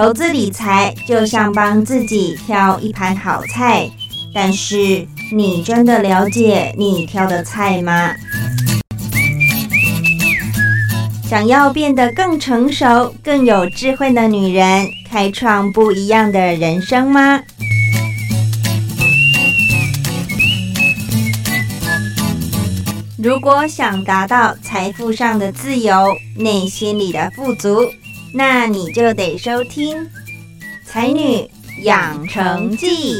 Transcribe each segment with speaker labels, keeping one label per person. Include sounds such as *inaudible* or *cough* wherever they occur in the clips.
Speaker 1: 投资理财就像帮自己挑一盘好菜，但是你真的了解你挑的菜吗？想要变得更成熟、更有智慧的女人，开创不一样的人生吗？如果想达到财富上的自由、内心里的富足，那你就得收听《才女养成记》。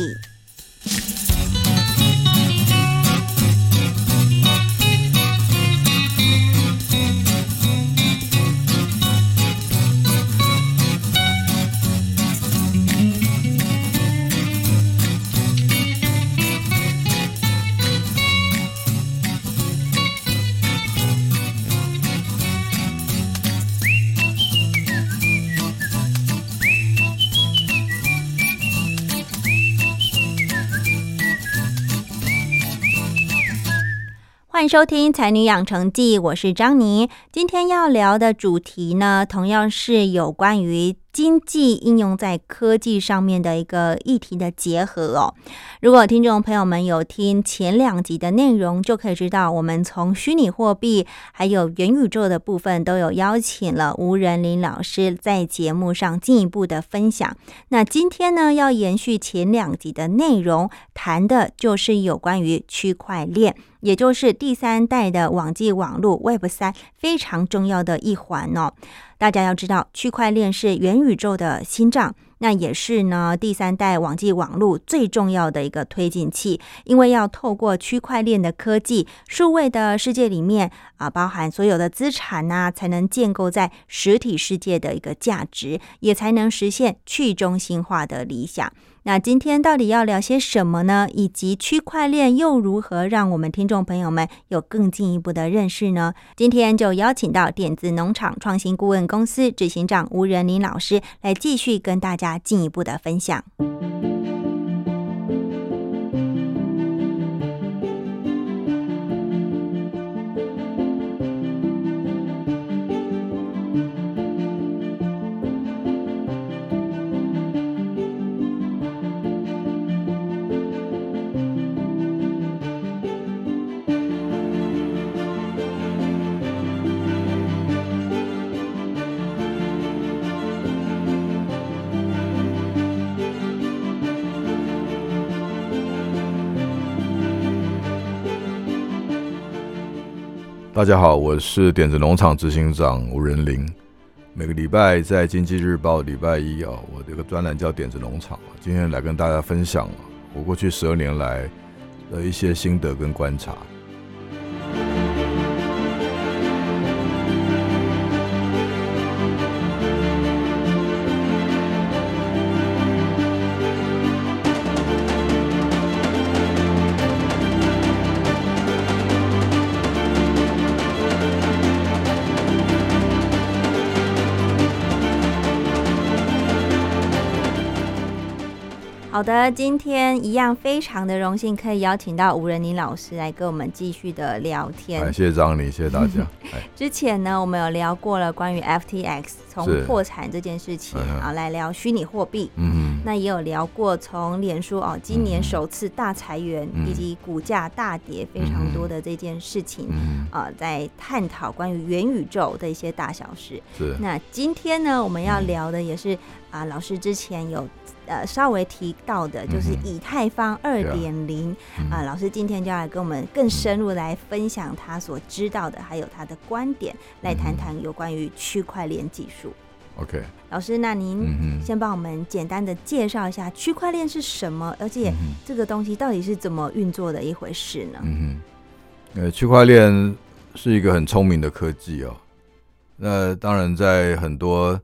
Speaker 1: 欢迎收听《才女养成记》，我是张妮。今天要聊的主题呢，同样是有关于。经济应用在科技上面的一个议题的结合哦。如果听众朋友们有听前两集的内容，就可以知道我们从虚拟货币还有元宇宙的部分都有邀请了吴仁林老师在节目上进一步的分享。那今天呢，要延续前两集的内容，谈的就是有关于区块链，也就是第三代的网际网络 Web 三非常重要的一环哦。大家要知道，区块链是元宇宙的心脏，那也是呢第三代网际网络最重要的一个推进器。因为要透过区块链的科技，数位的世界里面啊，包含所有的资产呐，才能建构在实体世界的一个价值，也才能实现去中心化的理想。那今天到底要聊些什么呢？以及区块链又如何让我们听众朋友们有更进一步的认识呢？今天就邀请到点子农场创新顾问公司执行长吴仁林老师来继续跟大家进一步的分享。
Speaker 2: 大家好，我是点子农场执行长吴仁林。每个礼拜在经济日报礼拜一啊，我这个专栏叫点子农场今天来跟大家分享我过去十二年来的一些心得跟观察。
Speaker 1: 好的，今天一样非常的荣幸，可以邀请到吴仁妮老师来跟我们继续的聊天。
Speaker 2: 感谢张理，谢谢大家。*laughs*
Speaker 1: 之前呢，我们有聊过了关于 FTX 从破产这件事情啊，来聊虚拟货币。嗯，那也有聊过从脸书哦，今年首次大裁员以及股价大跌非常多的这件事情啊，在探讨关于元宇宙的一些大小事。
Speaker 2: 是。
Speaker 1: 那今天呢，我们要聊的也是啊，老师之前有。呃，稍微提到的就是以太坊二点零啊，老师今天就要来跟我们更深入来分享他所知道的，还有他的观点，来谈谈有关于区块链技术。
Speaker 2: OK，
Speaker 1: 老师，那您先帮我们简单的介绍一下区块链是什么，而且这个东西到底是怎么运作的一回事呢？
Speaker 2: 嗯哼，呃，区块链是一个很聪明的科技哦，那当然在很多。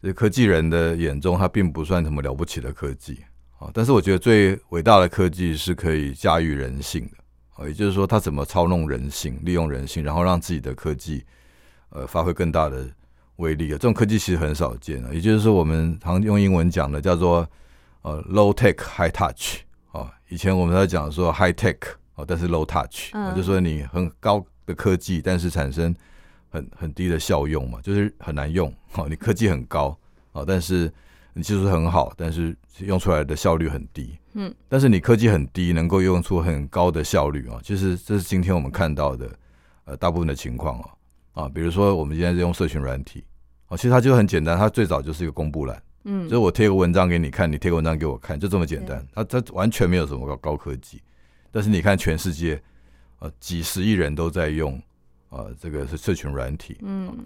Speaker 2: 这科技人的眼中，它并不算什么了不起的科技啊。但是我觉得最伟大的科技是可以驾驭人性的啊，也就是说，它怎么操弄人性、利用人性，然后让自己的科技呃发挥更大的威力啊。这种科技其实很少见啊。也就是说，我们常用英文讲的叫做呃 low tech high touch 啊。以前我们在讲说 high tech 啊，但是 low touch，就说你很高的科技，但是产生。很很低的效用嘛，就是很难用。好，你科技很高，好，但是你技术很好，但是用出来的效率很低。
Speaker 1: 嗯，
Speaker 2: 但是你科技很低，能够用出很高的效率啊，其实这是今天我们看到的呃大部分的情况哦啊，比如说我们现在在用社群软体啊，其实它就很简单，它最早就是一个公布栏，
Speaker 1: 嗯，
Speaker 2: 就是我贴个文章给你看，你贴个文章给我看，就这么简单，它它完全没有什么高高科技，但是你看全世界呃几十亿人都在用啊，这个是社群软体，
Speaker 1: 嗯，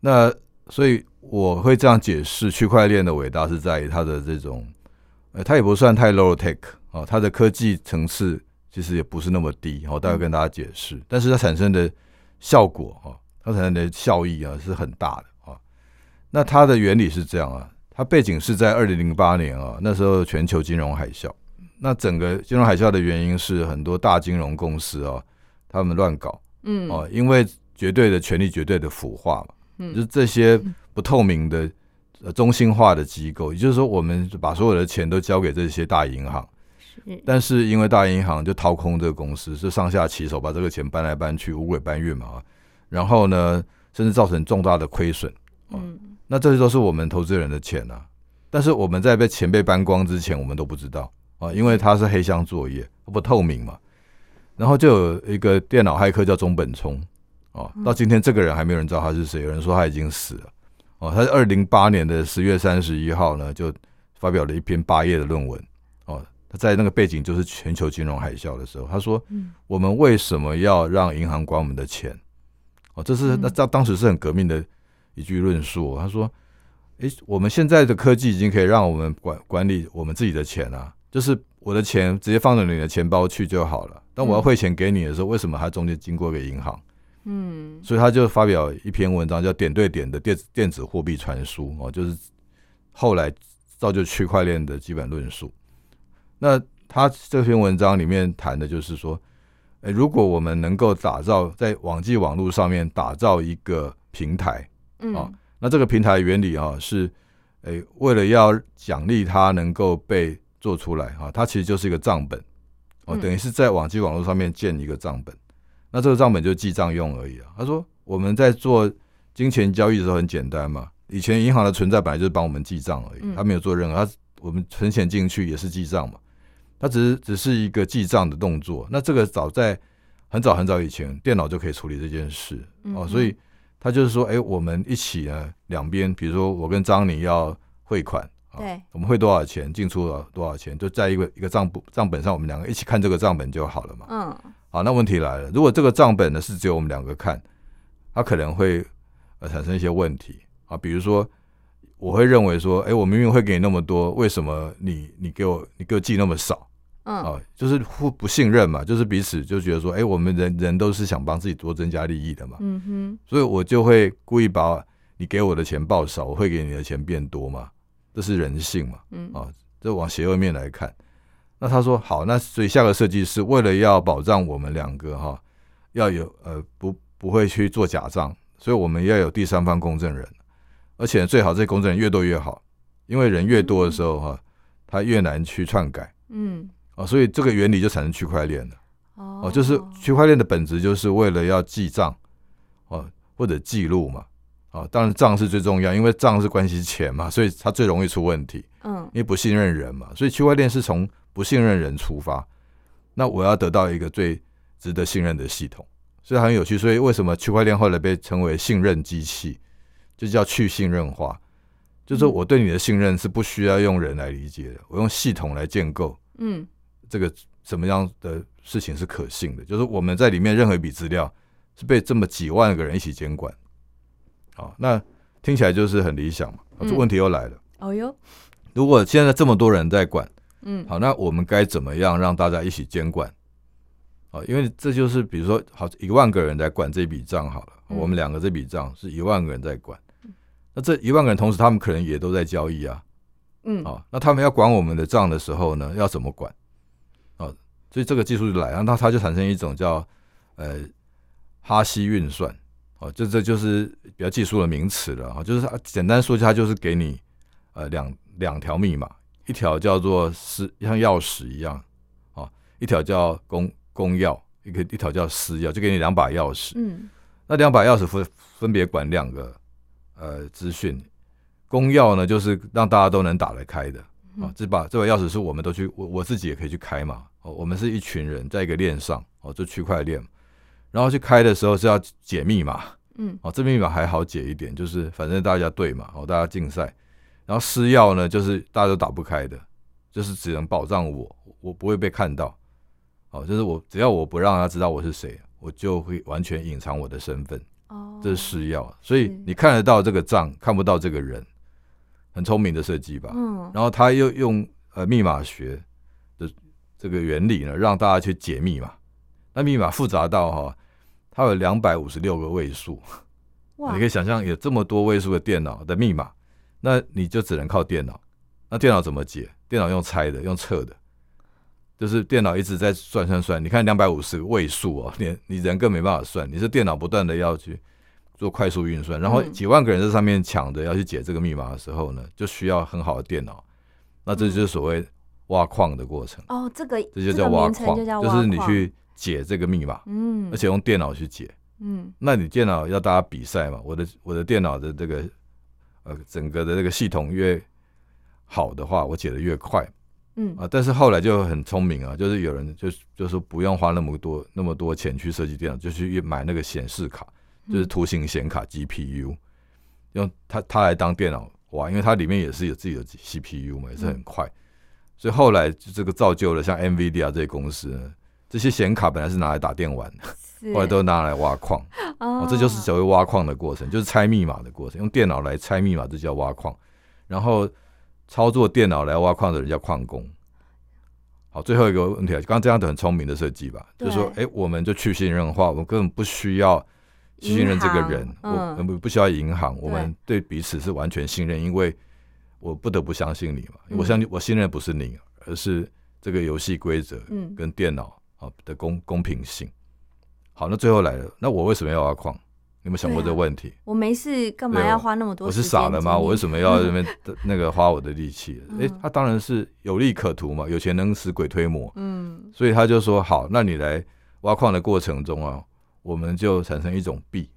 Speaker 2: 那所以我会这样解释区块链的伟大是在于它的这种。呃，它也不算太 low tech 啊，它的科技层次其实也不是那么低，我待会跟大家解释。但是它产生的效果啊，它产生的效益啊是很大的啊。那它的原理是这样啊，它背景是在二零零八年啊，那时候全球金融海啸。那整个金融海啸的原因是很多大金融公司啊，他们乱搞，
Speaker 1: 嗯，
Speaker 2: 哦，因为绝对的权力绝对的腐化嘛，
Speaker 1: 嗯
Speaker 2: 就是这些不透明的。呃，中心化的机构，也就是说，我们把所有的钱都交给这些大银行，
Speaker 1: 是，
Speaker 2: 但是因为大银行就掏空这个公司，是上下其手把这个钱搬来搬去，五鬼搬运嘛，然后呢，甚至造成重大的亏损。
Speaker 1: 嗯，
Speaker 2: 那这些都是我们投资人的钱啊，但是我们在被钱被搬光之前，我们都不知道啊，因为它是黑箱作业，不透明嘛。然后就有一个电脑骇客叫中本聪，哦，到今天这个人还没有人知道他是谁，有人说他已经死了。哦，他在二零八年的十月三十一号呢，就发表了一篇八页的论文。哦，他在那个背景就是全球金融海啸的时候，他说：“我们为什么要让银行管我们的钱？”哦，这是那当当时是很革命的一句论述。他说：“诶，我们现在的科技已经可以让我们管管理我们自己的钱啊，就是我的钱直接放到你的钱包去就好了。但我要汇钱给你的时候，为什么还中间经过一个银行？”
Speaker 1: 嗯，
Speaker 2: 所以他就发表一篇文章，叫“点对点的电子电子货币传输”哦，就是后来造就区块链的基本论述。那他这篇文章里面谈的就是说，诶，如果我们能够打造在网际网络上面打造一个平台，
Speaker 1: 嗯，
Speaker 2: 那这个平台原理啊是，诶，为了要奖励它能够被做出来哈，它其实就是一个账本哦，等于是在网际网络上面建一个账本。那这个账本就记账用而已啊。他说我们在做金钱交易的时候很简单嘛，以前银行的存在本来就是帮我们记账而已，他没有做任何，他我们存钱进去也是记账嘛，他只是只是一个记账的动作。那这个早在很早很早以前，电脑就可以处理这件事哦，所以他就是说，哎，我们一起呢，两边，比如说我跟张宁要汇款，
Speaker 1: 对，
Speaker 2: 我们会多少钱，进出了多少钱，就在一个一个账簿账本上，我们两个一起看这个账本就好了嘛，
Speaker 1: 嗯。
Speaker 2: 好，那问题来了，如果这个账本呢是只有我们两个看，它可能会呃产生一些问题。啊，比如说我会认为说，哎，我明明会给你那么多，为什么你你给我你给我寄那么少？
Speaker 1: 嗯，
Speaker 2: 啊，就是互不信任嘛，就是彼此就觉得说，哎，我们人人都是想帮自己多增加利益的嘛，
Speaker 1: 嗯哼，
Speaker 2: 所以我就会故意把你给我的钱报少，我会给你的钱变多嘛，这是人性嘛，
Speaker 1: 嗯。
Speaker 2: 啊，这往邪恶面来看。那他说好，那所以下个设计是为了要保障我们两个哈，要有呃不不会去做假账，所以我们要有第三方公证人，而且最好这公证人越多越好，因为人越多的时候哈，他越难去篡改，
Speaker 1: 嗯，
Speaker 2: 啊，所以这个原理就产生区块链了，
Speaker 1: 哦。
Speaker 2: 哦，就是区块链的本质就是为了要记账，哦或者记录嘛，啊，当然账是最重要，因为账是关系钱嘛，所以它最容易出问题，
Speaker 1: 嗯
Speaker 2: 因为不信任人嘛，所以区块链是从不信任人出发，那我要得到一个最值得信任的系统，所以很有趣。所以为什么区块链后来被称为信任机器，就叫去信任化，就是我对你的信任是不需要用人来理解的，我用系统来建构
Speaker 1: 嗯
Speaker 2: 这个什么样的事情是可信的，就是我们在里面任何一笔资料是被这么几万个人一起监管，好，那听起来就是很理想嘛。好这
Speaker 1: 嗯
Speaker 2: 问题又来了，
Speaker 1: 哦哟，
Speaker 2: 如果现在这么多人在管。
Speaker 1: 嗯
Speaker 2: 好，那我们该怎么样让大家一起监管？哦，因为这就是比如说，好一万个人在管这笔账好了，
Speaker 1: 嗯
Speaker 2: 我们两个这笔账是一万个人在管，那这一万个人同时他们可能也都在交易啊，
Speaker 1: 嗯
Speaker 2: 啊，那他们要管我们的账的时候呢，要怎么管？啊，所以这个技术就来了，那它就产生一种叫呃哈希运算，哦，这这就是比较技术的名词了啊，就是它简单说，一下就是给你呃两两条密码。一条叫做私，像钥匙一样，啊，一条叫公公钥，一个一条叫私钥，就给你两把钥匙。
Speaker 1: 嗯
Speaker 2: 那两把钥匙分分别管两个呃资讯，公钥呢，就是让大家都能打得开的
Speaker 1: 嗯
Speaker 2: 啊。这把这把钥匙是我们都去，我我自己也可以去开嘛。哦，我们是一群人在一个链上，哦，就区块链，然后去开的时候是要解密码，
Speaker 1: 嗯
Speaker 2: 哦，这密码还好解一点，就是反正大家对嘛，哦，大家竞赛。然后私钥呢，就是大家都打不开的，就是只能保障我，我不会被看到。哦，就是我只要我不让他知道我是谁，我就会完全隐藏我的身份，
Speaker 1: 哦，
Speaker 2: 这是私钥。所以你看得到这个账，看不到这个人，很聪明的设计吧？
Speaker 1: 嗯
Speaker 2: 然后他又用呃密码学的这个原理呢，让大家去解密码。那密码复杂到哈、它有两百五十六个位数，你可以想象有这么多位数的电脑的密码，那你就只能靠电脑。那电脑怎么解？电脑用猜的，用测的，就是电脑一直在算算算。你看两百五十个位数哦，你你人更没办法算，你是电脑不断的要去做快速运算，然后
Speaker 1: 嗯
Speaker 2: 几万个人在上面抢着要去解这个密码的时候呢，就需要很好的电脑。那这就是所谓挖矿的过程，
Speaker 1: 哦，这个
Speaker 2: 这就叫挖矿，
Speaker 1: 就
Speaker 2: 是你去解这个密码，
Speaker 1: 嗯，
Speaker 2: 而且用电脑去解。
Speaker 1: 嗯
Speaker 2: 那你电脑要大家比赛嘛？我的我的电脑的这个呃整个的这个系统越好的话，我解的越快
Speaker 1: 嗯
Speaker 2: 啊。但是后来就很聪明啊，就是有人就就说不用花那么多那么多钱去设计电脑，就去买那个显示卡，就是
Speaker 1: 嗯
Speaker 2: 图形显卡 GPU，用它它来当电脑哇，因为它里面也是有自己的 CPU 嘛，也是很快。所以后来就这个造就了像 NVIDIA 这些公司呢，这些显卡本来是拿来打电玩的，
Speaker 1: 是。
Speaker 2: 后来都拿来挖矿。
Speaker 1: 哦。
Speaker 2: 哦，这就是所谓挖矿的过程，就是猜密码的过程，用电脑来猜密码，这叫挖矿。然后操作电脑来挖矿的人叫矿工。好，最后一个问题啊，刚刚这样的很聪明的设计吧，就是说，哎，我们就去信任化，我们根本不需要去信任这个人我们不需要银行，我们对彼此是完全信任，因为我不得不相信你嘛，
Speaker 1: 嗯。
Speaker 2: 我相信我信任不是你，而是这个游戏规则
Speaker 1: 嗯。
Speaker 2: 跟电脑啊的公公平性。好，那最后来了，那我为什么要挖矿？你有没有想过这个问题？
Speaker 1: 我没事干嘛要花那么多
Speaker 2: 我？是傻了吗？我为什么要在那边 *laughs* 那个花我的力气？
Speaker 1: 嗯
Speaker 2: 诶，他当然是有利可图嘛，有钱能使鬼推磨，
Speaker 1: 嗯
Speaker 2: 所以他就说好，那你来挖矿的过程中啊，我们就产生一种币，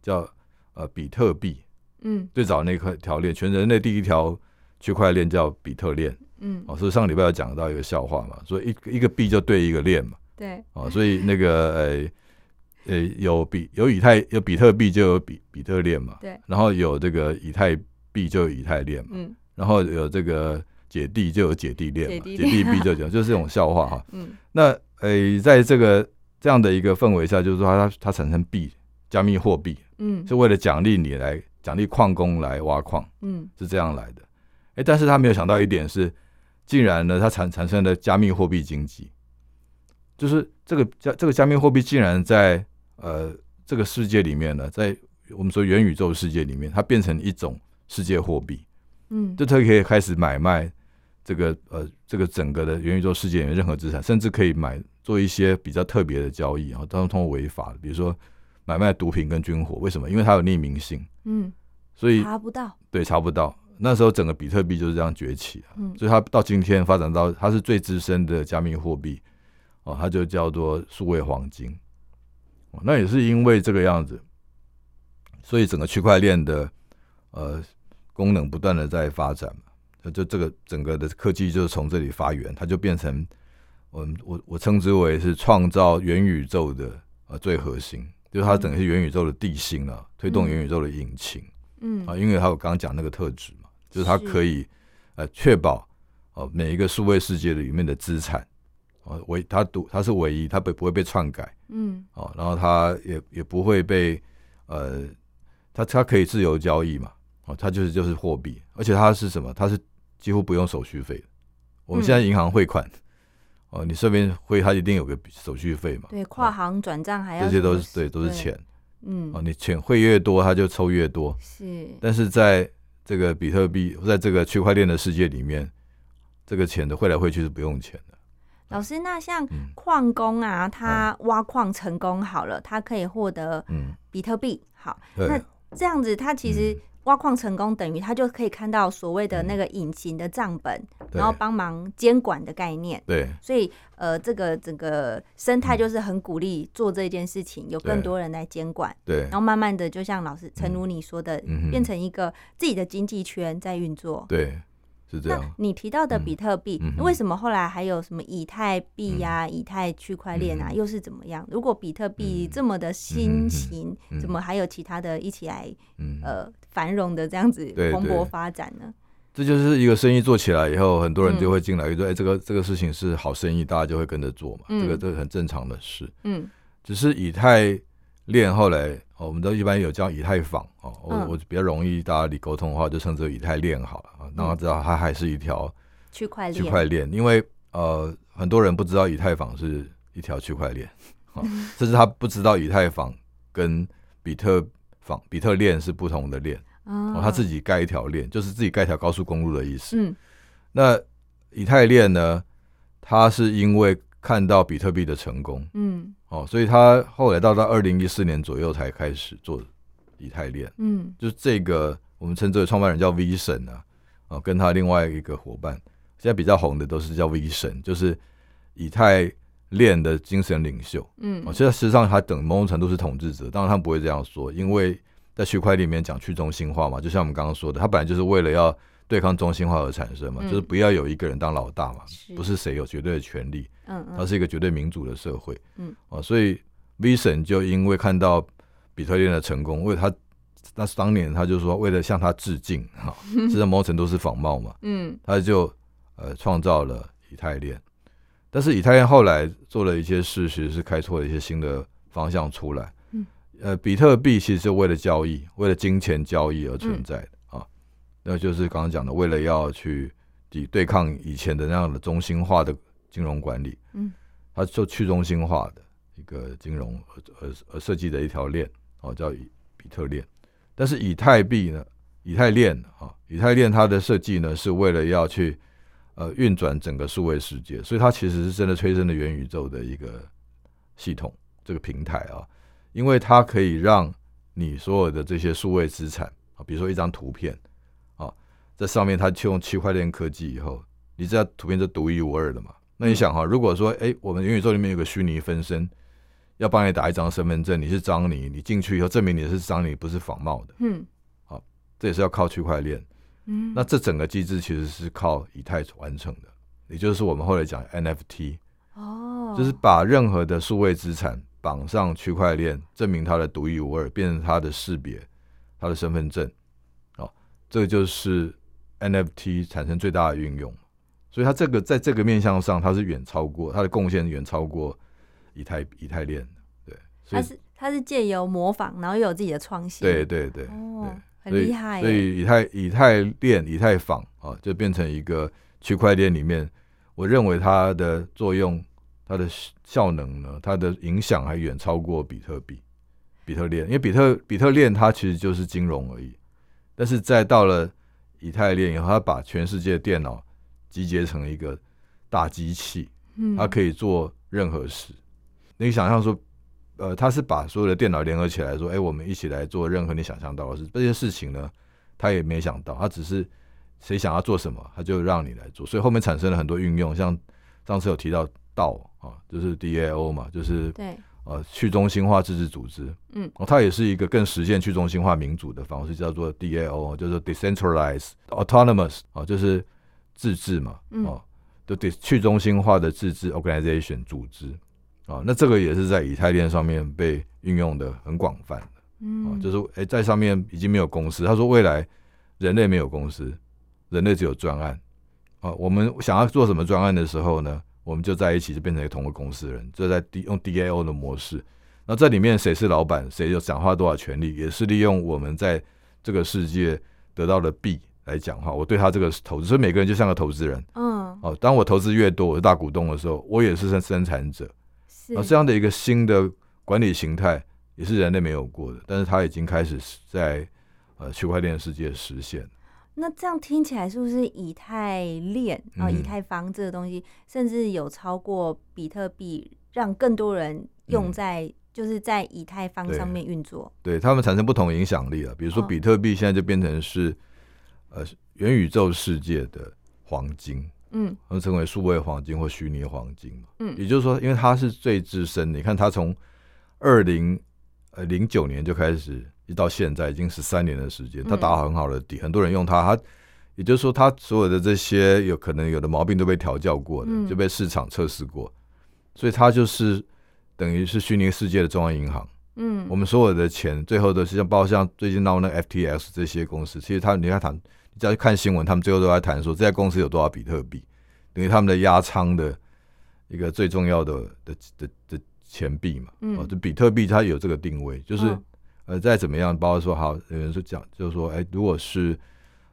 Speaker 2: 叫呃比特币。
Speaker 1: 嗯
Speaker 2: 最早那块条链，全人类第一条区块链叫比特链。
Speaker 1: 嗯，
Speaker 2: 哦，所以上个礼拜有讲到一个笑话嘛，所以一一个币就对一个链嘛。
Speaker 1: 对，
Speaker 2: 哦，所以那个呃呃 *laughs* 有比有以太有比特币就有比比特链嘛，
Speaker 1: 对，
Speaker 2: 然后有这个以太币就有以太链嘛，
Speaker 1: 嗯。
Speaker 2: 然后有这个姐弟就有姐弟链嘛，姐
Speaker 1: 姐弟
Speaker 2: 币就有，*laughs* 就是这种笑话哈。
Speaker 1: 嗯。
Speaker 2: 那呃，在这个这样的一个氛围下，就是说它它产生币，加密货币。
Speaker 1: 嗯。
Speaker 2: 是为了奖励你来奖励矿工来挖矿，
Speaker 1: 嗯。
Speaker 2: 是这样来的。哎，但是他没有想到一点是，竟然呢，它产产生了加密货币经济，就是这个加这个加密货币竟然在呃这个世界里面呢，在我们说元宇宙世界里面，它变成一种世界货币，
Speaker 1: 嗯，
Speaker 2: 就它可以开始买卖这个呃这个整个的元宇宙世界里面任何资产，甚至可以买做一些比较特别的交易啊，当然通过违法的，比如说买卖毒品跟军火，为什么？因为它有匿名性，
Speaker 1: 嗯，
Speaker 2: 所以
Speaker 1: 查不到，
Speaker 2: 对查不到。那时候整个比特币就是这样崛起所以它到今天发展到它是最资深的加密货币哦，它就叫做数位黄金。哦，那也是因为这个样子，所以整个区块链的呃功能不断的在发展嘛，那就这个整个的科技就是从这里发源，它就变成我我我称之为是创造元宇宙的呃最核心，就是它整个是元宇宙的地心啊，推动元宇宙的引擎。
Speaker 1: 嗯。
Speaker 2: 啊，因为它有刚刚讲那个特质嘛，就是它可以呃确保哦、每一个数位世界里面的资产哦唯它独它是唯一，它不不会被篡改。
Speaker 1: 嗯。
Speaker 2: 哦，然后它也也不会被呃它它可以自由交易嘛。哦，它就是就是货币，而且它是什么？它是几乎不用手续费的。我们现在银行汇款、哦，你这边汇它一定有个手续费嘛，
Speaker 1: 对，跨行转账还要
Speaker 2: 这些都是对都是钱。
Speaker 1: 嗯。
Speaker 2: 哦，你钱汇越多，它就抽越多。
Speaker 1: 是。
Speaker 2: 但是在这个比特币，在这个区块链的世界里面，这个钱的汇来汇去是不用钱的。
Speaker 1: 老师，那像
Speaker 2: 嗯
Speaker 1: 矿工啊，他挖矿成功好了，他可以获得
Speaker 2: 嗯，
Speaker 1: 比特币。好，那这样子，他其实挖矿成功，等于他就可以看到所谓的那个隐形的账本，
Speaker 2: 对。
Speaker 1: 然后帮忙监管的概念。
Speaker 2: 对。
Speaker 1: 所以，呃，这个整个生态就是很鼓励做这件事情，有更多人来监管，
Speaker 2: 对。
Speaker 1: 然后慢慢的，就像老师陈如你说的，
Speaker 2: 嗯
Speaker 1: 变成一个自己的经济圈在运作。
Speaker 2: 对，是这
Speaker 1: 那
Speaker 2: 样。
Speaker 1: 你提到的比特币，为什么后来还有什么以太币呀、以太区块链啊，
Speaker 2: 嗯。
Speaker 1: 又是怎么样？如果比特币这么的新型，
Speaker 2: 嗯。
Speaker 1: 怎么还有其他的一起来
Speaker 2: 嗯，
Speaker 1: 呃繁荣的这样子蓬勃发展呢？
Speaker 2: 这就是一个生意做起来以后，很多人
Speaker 1: 嗯。
Speaker 2: 就会进来，就说：“哎，这个这个事情是好生意，大家就会跟着做嘛。”
Speaker 1: 嗯
Speaker 2: 这个这个很正常的事。
Speaker 1: 嗯。
Speaker 2: 只是以太链后来，哦，我们都一般有叫以太坊哦，我、
Speaker 1: 嗯。
Speaker 2: 我比较容易大家理沟通的话，就称之为以太链好了啊，让他知道它还是一条
Speaker 1: 区块链，
Speaker 2: 区块链，因为呃很多人不知道以太坊是一条区块链，哦，甚至他不知道以太坊跟比特坊、比特链是不同的链，
Speaker 1: 哦
Speaker 2: 哦，他自己盖一条链，就是自己盖一条高速公路的意思。
Speaker 1: 嗯。
Speaker 2: 那以太链呢，它是因为看到比特币的成功，
Speaker 1: 嗯。
Speaker 2: 哦，所以他后来到到二零一四年左右才开始做以太链，
Speaker 1: 嗯。
Speaker 2: 就是这个我们称之为创办人叫 V 神啊，哦，跟他另外一个伙伴，现在比较红的都是叫 V 神，就是以太链的精神领袖。
Speaker 1: 嗯。
Speaker 2: 哦，其实事实上他等某种程度是统治者，当然他不会这样说，因为在区块链里面讲去中心化嘛，就像我们刚刚说的，他本来就是为了要对抗中心化而产生嘛，
Speaker 1: 嗯。
Speaker 2: 就是不要有一个人当老大嘛，
Speaker 1: 是。
Speaker 2: 不是谁有绝对的权利。
Speaker 1: 嗯嗯。
Speaker 2: 它是一个绝对民主的社会，
Speaker 1: 嗯，
Speaker 2: 啊，所以 Vision 就因为看到比特链的成功，为他，那当年他就说为了向他致敬，哈、*laughs* 实际上某种程度是仿冒嘛，
Speaker 1: 嗯。
Speaker 2: 他就呃创造了以太链，但是以太链后来做了一些事，其实是开拓了一些新的方向出来，
Speaker 1: 嗯，
Speaker 2: 呃，比特币其实是为了交易，为了金钱交易而存
Speaker 1: 嗯。
Speaker 2: 在的、啊，那就是刚刚讲的，为了要去抵对抗以前的那样的中心化的金融管理，
Speaker 1: 嗯，
Speaker 2: 它就去中心化的一个金融而而而设计的一条链哦，叫以比特链。但是以太币呢，以太链啊，以太链它的设计呢，是为了要去呃运转整个数位世界，所以它其实是真的催生了元宇宙的一个系统这个平台啊，因为它可以让你所有的这些数位资产啊，比如说一张图片啊，在上面它就用区块链科技以后，你这张图片是独一无二的嘛。那你想哈，如果说哎、我们元宇宙里面有个虚拟分身，要帮你打一张身份证，你是张尼，你进去以后证明你是张尼，不是仿冒的，
Speaker 1: 嗯好
Speaker 2: 这也是要靠区块链。
Speaker 1: 嗯，
Speaker 2: 那这整个机制其实是靠以太完成的，也就是我们后来讲 NFT，
Speaker 1: 哦，
Speaker 2: 就是把任何的数位资产绑上区块链，证明它的独一无二，变成它的识别、它的身份证。哦，这个就是 NFT 产生最大的运用。所以它这个在这个面向上，它是远超过它的贡献，远超过以太以太链。的。对，
Speaker 1: 它是它是借由模仿，然后又有自己的创新，
Speaker 2: 对对对
Speaker 1: 哦，很厉害耶，
Speaker 2: 所以以太以太链、以太坊啊，就变成一个区块链里面，我认为它的作用、它的效能呢，它的影响还远超过比特币、比特链，因为比特比特链它其实就是金融而已，但是在到了以太链以后，它把全世界的电脑集结成一个大机器，
Speaker 1: 嗯
Speaker 2: 它可以做任何事。你想象说，呃，它是把所有的电脑联合起来，说，哎、我们一起来做任何你想象到的事。这些事情呢，他也没想到，他只是谁想要做什么，他就让你来做。所以后面产生了很多运用，像上次有提到道啊，就是 DAO 嘛，就是
Speaker 1: 对，
Speaker 2: 呃去中心化自治组织，
Speaker 1: 嗯，
Speaker 2: 哦，它也是一个更实现去中心化民主的方式，叫做 DAO，就是 decentralized autonomous 啊，就是自治嘛，
Speaker 1: 嗯。
Speaker 2: 哦，就去中心化的自治 organization 组织。啊，那这个也是在以太链上面被运用的很广泛的啊，
Speaker 1: 嗯，
Speaker 2: 就是诶、在上面已经没有公司，他说未来人类没有公司，人类只有专案。啊，我们想要做什么专案的时候呢，我们就在一起就变成一个同个公司的人，就在 D 用 DAO 的模式。那这里面谁是老板，谁有讲话多少权利，也是利用我们在这个世界得到的币来讲话。我对他这个投资，所以每个人就像个投资人
Speaker 1: 嗯，
Speaker 2: 哦。当我投资越多，我是大股东的时候，我也是生生产者。
Speaker 1: 是
Speaker 2: 啊，这样的一个新的管理形态，也是人类没有过的，但是它已经开始在呃区块链世界实现。
Speaker 1: 那这样听起来是不是以太链啊、
Speaker 2: 嗯
Speaker 1: 以太坊这个东西，甚至有超过比特币，让更多人用
Speaker 2: 嗯
Speaker 1: 在就是在以太坊上面运作。
Speaker 2: 对他们产生不同影响力了。比如说，
Speaker 1: 哦
Speaker 2: 比特币现在就变成是呃元宇宙世界的黄金，
Speaker 1: 嗯
Speaker 2: 他们称为数位黄金或虚拟黄金嘛。
Speaker 1: 嗯
Speaker 2: 也就是说，因为它是最资深的，你看它从二零呃零九年就开始，到现在已经十三年的时间，它
Speaker 1: 嗯
Speaker 2: 打好很好的底，很多人用它，他也就是说，他所有的这些有可能有的毛病都被调教过的，
Speaker 1: 嗯
Speaker 2: 就被市场测试过，所以它就是等于是虚拟世界的中央银行。
Speaker 1: 嗯，
Speaker 2: 我们所有的钱最后都是像包括像最近闹那个 FTX 这些公司，其实他你看谈，你只要看新闻，他们最后都在谈说这家公司有多少比特币，等于他们的压仓的一个最重要的的的的钱币嘛。
Speaker 1: 嗯
Speaker 2: 哦，就比特币它有这个定位，就是、
Speaker 1: 哦
Speaker 2: 呃再怎么样，包括说好有人说讲就是说，哎，如果是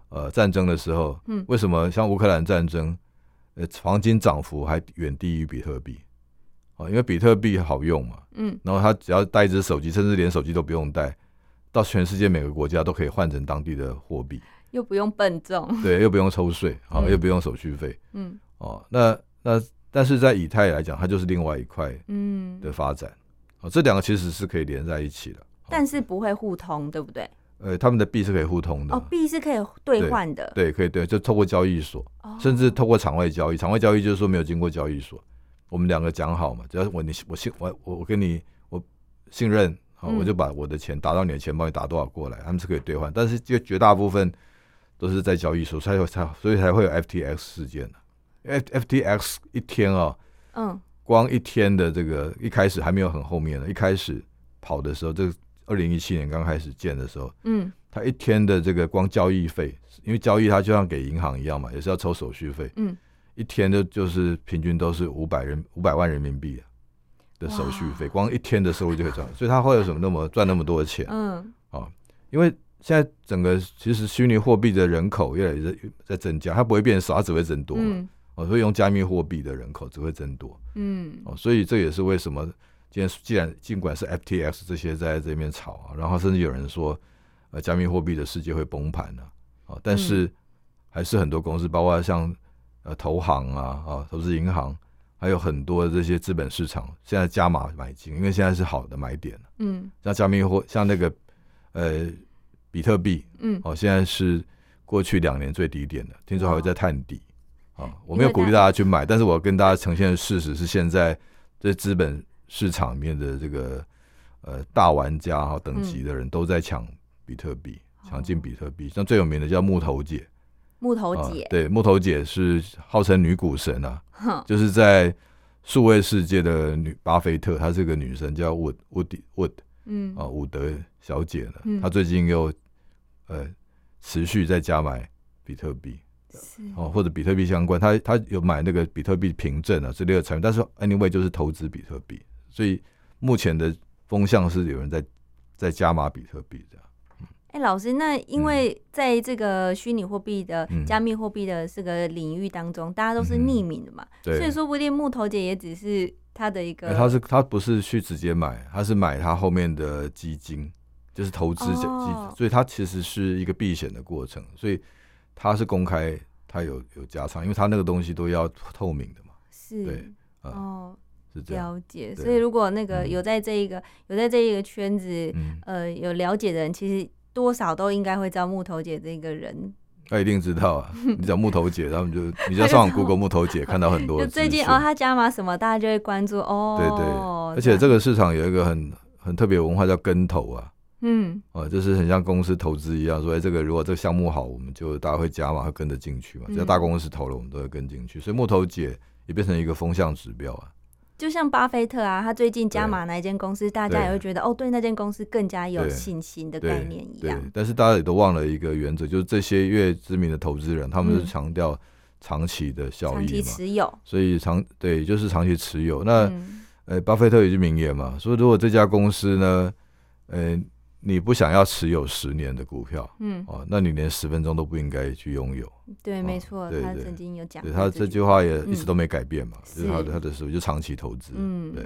Speaker 2: 呃战争的时候，
Speaker 1: 嗯。
Speaker 2: 为什么像乌克兰战争，呃黄金涨幅还远低于比特币？哦，因为比特币好用嘛，
Speaker 1: 嗯。
Speaker 2: 然后他只要带一只手机，甚至连手机都不用带，到全世界每个国家都可以换成当地的货币，
Speaker 1: 又不用笨重。*laughs*
Speaker 2: 对，又不用抽税，好、
Speaker 1: 嗯。
Speaker 2: 又不用手续费，
Speaker 1: 嗯。
Speaker 2: 哦，那那但是在以太来讲，它就是另外一块
Speaker 1: 嗯，
Speaker 2: 的发展，哦，这两个其实是可以连在一起的，
Speaker 1: 但是不会互通，对不对？
Speaker 2: 呃，他们的币是可以互通的，
Speaker 1: 哦，币是可以兑换的。
Speaker 2: 对，可以对，就透过交易所，
Speaker 1: 哦，
Speaker 2: 甚至透过场外交易，场外交易就是说没有经过交易所，我们两个讲好嘛，只要我你我信我我我跟你我信任，好、
Speaker 1: 嗯
Speaker 2: 我就把我的钱打到你的钱包，你打多少过来，他们是可以兑换，但是就绝大部分都是在交易所，才有才所以才会有 FTX 事件呢。F FTX 一天啊、
Speaker 1: 嗯
Speaker 2: 光一天的这个一开始还没有很后面的，一开始跑的时候，这个二零一七年刚开始建的时候，
Speaker 1: 嗯。
Speaker 2: 它一天的这个光交易费，因为交易它就像给银行一样嘛，也是要抽手续费，
Speaker 1: 嗯，
Speaker 2: 一天的就是平均都是五百人五百万人民币的手续费，光一天的收入就可以赚，所以它会有什么那么赚那么多的钱？
Speaker 1: 嗯。
Speaker 2: 啊因为现在整个其实虚拟货币的人口越来越在在增加，它不会变少，它只会增多嘛。
Speaker 1: 嗯。
Speaker 2: 哦，所以用加密货币的人口只会增多。
Speaker 1: 嗯。
Speaker 2: 哦，所以这也是为什么今天既然尽管是 FTX 这些在这边炒啊，然后甚至有人说，呃，加密货币的世界会崩盘呢、啊，但是还是很多公司，包括像呃投行啊啊投资银行，还有很多这些资本市场现在加码买进，因为现在是好的买点
Speaker 1: 嗯。
Speaker 2: 像加密货，像那个呃比特币
Speaker 1: 嗯，
Speaker 2: 哦，现在是过去两年最低点的，听说还会再探底。啊，我没有鼓励大家去买，但是我要跟大家呈现的事实是，现在这资本市场里面的这个呃大玩家哈等级的人都在抢比特币，抢进比特币。像最有名的叫木头姐，
Speaker 1: 木头
Speaker 2: 啊
Speaker 1: 姐，
Speaker 2: 对，木头姐是号称女股神啊，就是在数位世界的女巴菲特，她是个女神，叫 Wood Wood Wood
Speaker 1: 嗯。
Speaker 2: 啊，伍德小姐呢
Speaker 1: 嗯，
Speaker 2: 她最近又呃持续在加买比特币。
Speaker 1: 是。
Speaker 2: 哦，或者比特币相关，他他有买那个比特币凭证啊之类的产品，但是 anyway 就是投资比特币，所以目前的风向是有人在在加码比特币这样。
Speaker 1: 哎、老师，那因为在这个虚拟货币的、
Speaker 2: 嗯。
Speaker 1: 加密货币的这个领域当中，大家都是匿名的嘛，所以
Speaker 2: 对，
Speaker 1: 说不定木头姐也只是他的一个，
Speaker 2: 哎他是他不是去直接买，他是买他后面的基金，就是投资基所以他其实是一个避险的过程，所以他是公开，他有有加仓，因为他那个东西都要透明的嘛，
Speaker 1: 是
Speaker 2: 对嗯。
Speaker 1: 哦，
Speaker 2: 是这样。
Speaker 1: 了解。所以如果那个
Speaker 2: 嗯
Speaker 1: 有在这一个、有在这一个圈子，
Speaker 2: 嗯，
Speaker 1: 呃，有了解的人，其实多少都应该会知道木头姐这个人。
Speaker 2: 他一定知道啊！你讲木头姐，他们就 *laughs* 你就上网 Google 木头姐，看到很多
Speaker 1: 就最近哦，他加码什么，大家就会关注哦。
Speaker 2: 对对，而且这个市场有一个很很特别的文化叫跟投啊，
Speaker 1: 嗯
Speaker 2: 啊，就是很像公司投资一样，说哎，这个如果这个项目好，我们就大家会加码，会跟着进去嘛。只要
Speaker 1: 嗯
Speaker 2: 大公司投了，我们都会跟进去。所以木头姐也变成一个风向指标啊。
Speaker 1: 就像巴菲特啊，他最近加
Speaker 2: 对。
Speaker 1: 码哪一间公司，大家也会觉得哦，对那间公司更加有信心的概念一
Speaker 2: 对
Speaker 1: 样。，
Speaker 2: 但是大家也都忘了一个原则，就是这些越知名的投资人，他们是
Speaker 1: 嗯。
Speaker 2: 强调长期的效益
Speaker 1: 长期，持有，
Speaker 2: 所以长对就是长期持有。那
Speaker 1: 嗯。
Speaker 2: 呃，巴菲特有一句名言嘛，说如果这家公司呢，呃，你不想要持有十年的股票
Speaker 1: 嗯，
Speaker 2: 哦，那你连十分钟都不应该去拥有。
Speaker 1: 对，
Speaker 2: 哦
Speaker 1: 没错，他曾经有讲
Speaker 2: 对他这句话也
Speaker 1: 嗯。
Speaker 2: 一直都没改变嘛，就是他的他的属于就长期投资。
Speaker 1: 嗯，
Speaker 2: 对，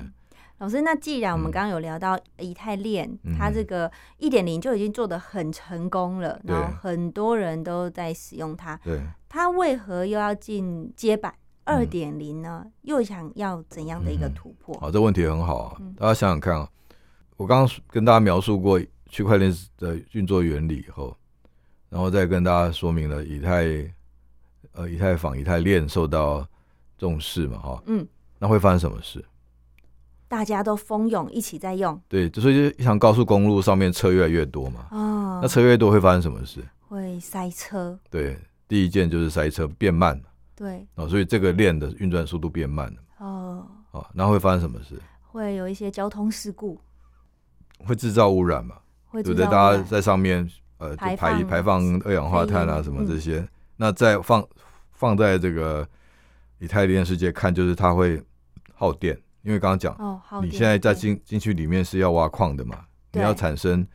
Speaker 1: 老师，那既然我们
Speaker 2: 嗯。
Speaker 1: 刚刚有聊到以太链，
Speaker 2: 嗯
Speaker 1: 它这个一点零就已经做得很成功了，然后很多人都在使用它，
Speaker 2: 对，
Speaker 1: 它为何又要进接版二点零呢？又想要怎样的一个
Speaker 2: 嗯
Speaker 1: 突破？
Speaker 2: 好，这问题很好啊
Speaker 1: 嗯，
Speaker 2: 大家想想看啊，我刚刚跟大家描述过区块链的运作原理以后，然后再跟大家说明了以太呃以太坊、以太链受到重视嘛，哈，
Speaker 1: 嗯，
Speaker 2: 那会发生什么事？
Speaker 1: 大家都蜂拥一起在用。
Speaker 2: 对，就所以就一条高速公路上面车越来越多嘛，
Speaker 1: 哦
Speaker 2: 那车越多会发生什么事？
Speaker 1: 会塞车，
Speaker 2: 对，第一件就是塞车变慢了
Speaker 1: 对。
Speaker 2: 哦，所以这个链的运转速度变慢了
Speaker 1: 哦，
Speaker 2: 哦，那会发生什么事？
Speaker 1: 会有一些交通事故，
Speaker 2: 会制造污染嘛？
Speaker 1: 会
Speaker 2: 对不对？大家在上面呃，就
Speaker 1: 排
Speaker 2: 排
Speaker 1: 放
Speaker 2: 二氧化碳啊什么这些，那再放放在这个以太链世界看，就是它会耗电，因为刚刚讲，
Speaker 1: 哦，好
Speaker 2: 你现在在进进去里面是要挖矿的嘛，你要产生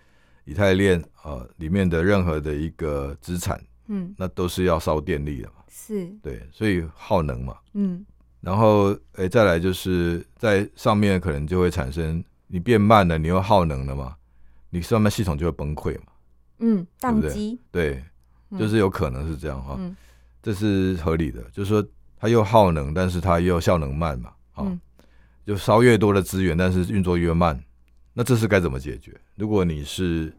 Speaker 2: 以太链呃里面的任何的一个资产，
Speaker 1: 嗯。
Speaker 2: 那都是要烧电力的嘛，
Speaker 1: 是。
Speaker 2: 对，所以耗能嘛。
Speaker 1: 嗯。
Speaker 2: 然后，诶，再来就是在上面可能就会产生你变慢了，你又耗能了嘛，你上面系统就会崩溃嘛。
Speaker 1: 嗯宕机，
Speaker 2: 对，
Speaker 1: 嗯
Speaker 2: 就是有可能是这样哈，
Speaker 1: 嗯
Speaker 2: 这是合理的。就是说，它又耗能，但是它又效能慢嘛，啊、
Speaker 1: 嗯
Speaker 2: 就烧越多的资源，但是运作越慢。那这是该怎么解决？如果你是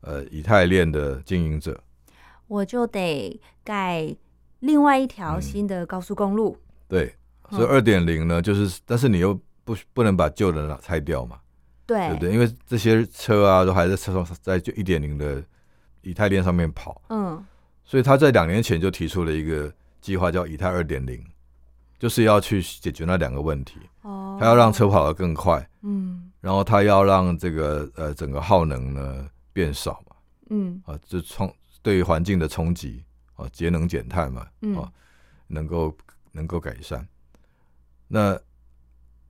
Speaker 2: 呃以太链的经营者，
Speaker 1: 我就得盖另外一条
Speaker 2: 嗯
Speaker 1: 新的高速公路，
Speaker 2: 对，所以
Speaker 1: 嗯
Speaker 2: 二点零呢，就是但是你又不不能把旧的拿拆掉嘛，
Speaker 1: 对
Speaker 2: 对不对？因为这些车啊都还在车上在就一点零的以太链上面跑，
Speaker 1: 嗯
Speaker 2: 所以他在两年前就提出了一个计划，叫以太二点零，就是要去解决那两个问题。
Speaker 1: 哦，
Speaker 2: 他要让车跑得更快，
Speaker 1: 嗯
Speaker 2: 然后他要让这个呃整个耗能呢变少嘛，
Speaker 1: 嗯
Speaker 2: 啊，这冲对于环境的冲击啊，节能减碳嘛，
Speaker 1: 嗯
Speaker 2: 啊，能够能够改善。那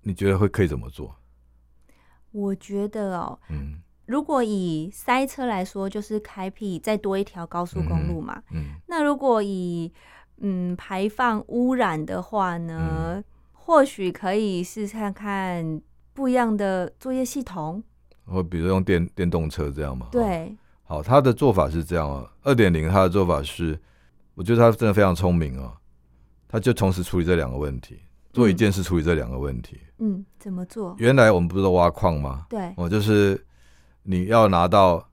Speaker 2: 你觉得会可以怎么做？
Speaker 1: 我觉得哦，
Speaker 2: 嗯
Speaker 1: 如果以塞车来说，就是开辟再多一条高速公路嘛。
Speaker 2: 嗯
Speaker 1: 那如果以嗯排放污染的话
Speaker 2: 嗯
Speaker 1: 呢，或许可以试试看看不一样的作业系统。
Speaker 2: 或比如用电电动车这样嘛？哦
Speaker 1: 对，
Speaker 2: 好，他的做法是这样啊，二点零他的做法是，我觉得他真的非常聪明啊，他就同时处理这两个问题，做一件事处理这两个问题。
Speaker 1: 嗯，怎么做？
Speaker 2: 原来我们不是都挖矿吗？
Speaker 1: 对，
Speaker 2: 哦，就是你要拿到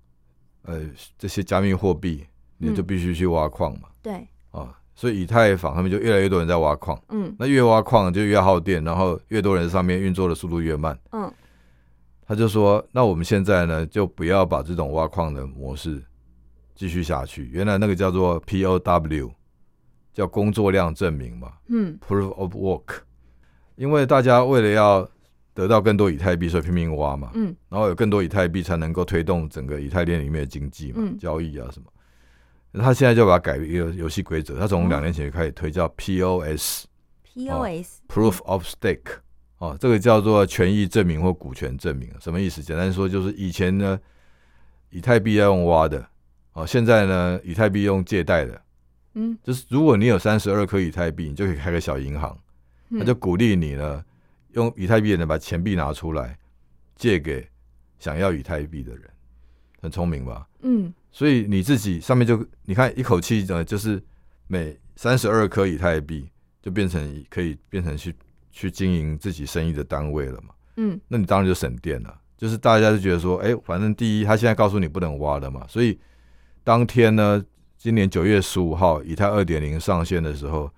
Speaker 2: 呃这些加密货币，你就
Speaker 1: 嗯
Speaker 2: 必须去挖矿嘛，
Speaker 1: 对，
Speaker 2: 啊，所以以太坊他们就越来越多人在挖矿，
Speaker 1: 嗯
Speaker 2: 那越挖矿就越耗电，然后越多人上面运作的速度越慢。
Speaker 1: 嗯
Speaker 2: 他就说，那我们现在呢，就不要把这种挖矿的模式继续下去。原来那个叫做 POW，叫工作量证明嘛
Speaker 1: 嗯
Speaker 2: ，Proof of Work。因为大家为了要得到更多以太币，所以拼命挖嘛，
Speaker 1: 嗯。
Speaker 2: 然后有更多以太币才能够推动整个以太链里面的经济嘛，
Speaker 1: 嗯。
Speaker 2: 交易啊什么。他现在就把它改一个游戏规则，他从
Speaker 1: 哦
Speaker 2: 两年前就开始推叫 POS、，POS，Proof of Stake，哦，这个叫做权益证明或股权证明，什么意思？简单说就是以前呢，以太币要用挖的，哦，现在呢，以太币用借贷的，
Speaker 1: 嗯，
Speaker 2: 就是如果你有三十二颗以太币，你就可以开个小银行，
Speaker 1: 嗯
Speaker 2: 他就鼓励你呢，用以太币的人把钱币拿出来借给想要以太币的人，很聪明吧？
Speaker 1: 嗯
Speaker 2: 所以你自己上面就你看一口气呢，就是每三十二颗以太币就变成可以变成去去经营自己生意的单位了嘛？
Speaker 1: 嗯
Speaker 2: 那你当然就省电了。就是大家就觉得说，哎、反正第一，他现在告诉你不能挖了嘛，所以当天呢，今年九月十五号以太二点零上线的时候，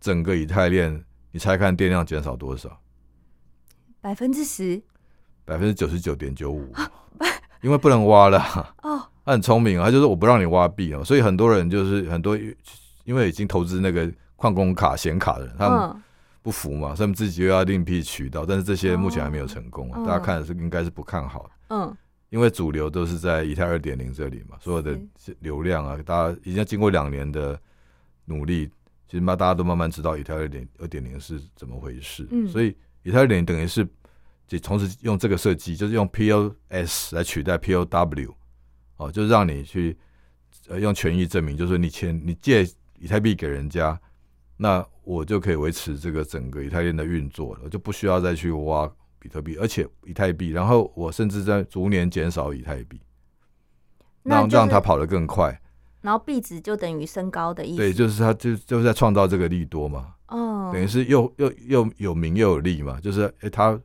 Speaker 2: 整个以太链，你猜看电量减少多少？
Speaker 1: 百分之十。
Speaker 2: 百分之九十九点九五，因为不能挖了。啊。
Speaker 1: 哦，
Speaker 2: 他很聪明啊，他就是我不让你挖币哦，所以很多人就是很多因为已经投资那个矿工卡、显卡的人，他们
Speaker 1: 嗯。
Speaker 2: 不服嘛，所以他们自己又要另辟渠道，但是这些目前还没有成功啊，
Speaker 1: 哦。
Speaker 2: 大家看的是应该是不看好的，
Speaker 1: 嗯。
Speaker 2: 因为主流都是在以太二点零这里嘛，所有的流量啊，大家已经经过两年的努力，其实嘛大家都慢慢知道以太二点二点零是怎么回事，
Speaker 1: 嗯
Speaker 2: 所以以太二点等于是就同时用这个设计，就是用 POS 来取代 POW，哦，就是让你去呃用权益证明，就是你钱你借以太币给人家，那我就可以维持这个整个以太链的运作了，我就不需要再去挖比特币，而且以太币，然后我甚至在逐年减少以太币，让
Speaker 1: 那就是
Speaker 2: 让它跑得更快。
Speaker 1: 然后币值就等于升高的意思。
Speaker 2: 对，就是他就就是在创造这个利多嘛，
Speaker 1: 哦，
Speaker 2: 等于是又又又有名又有利嘛，就是诶，他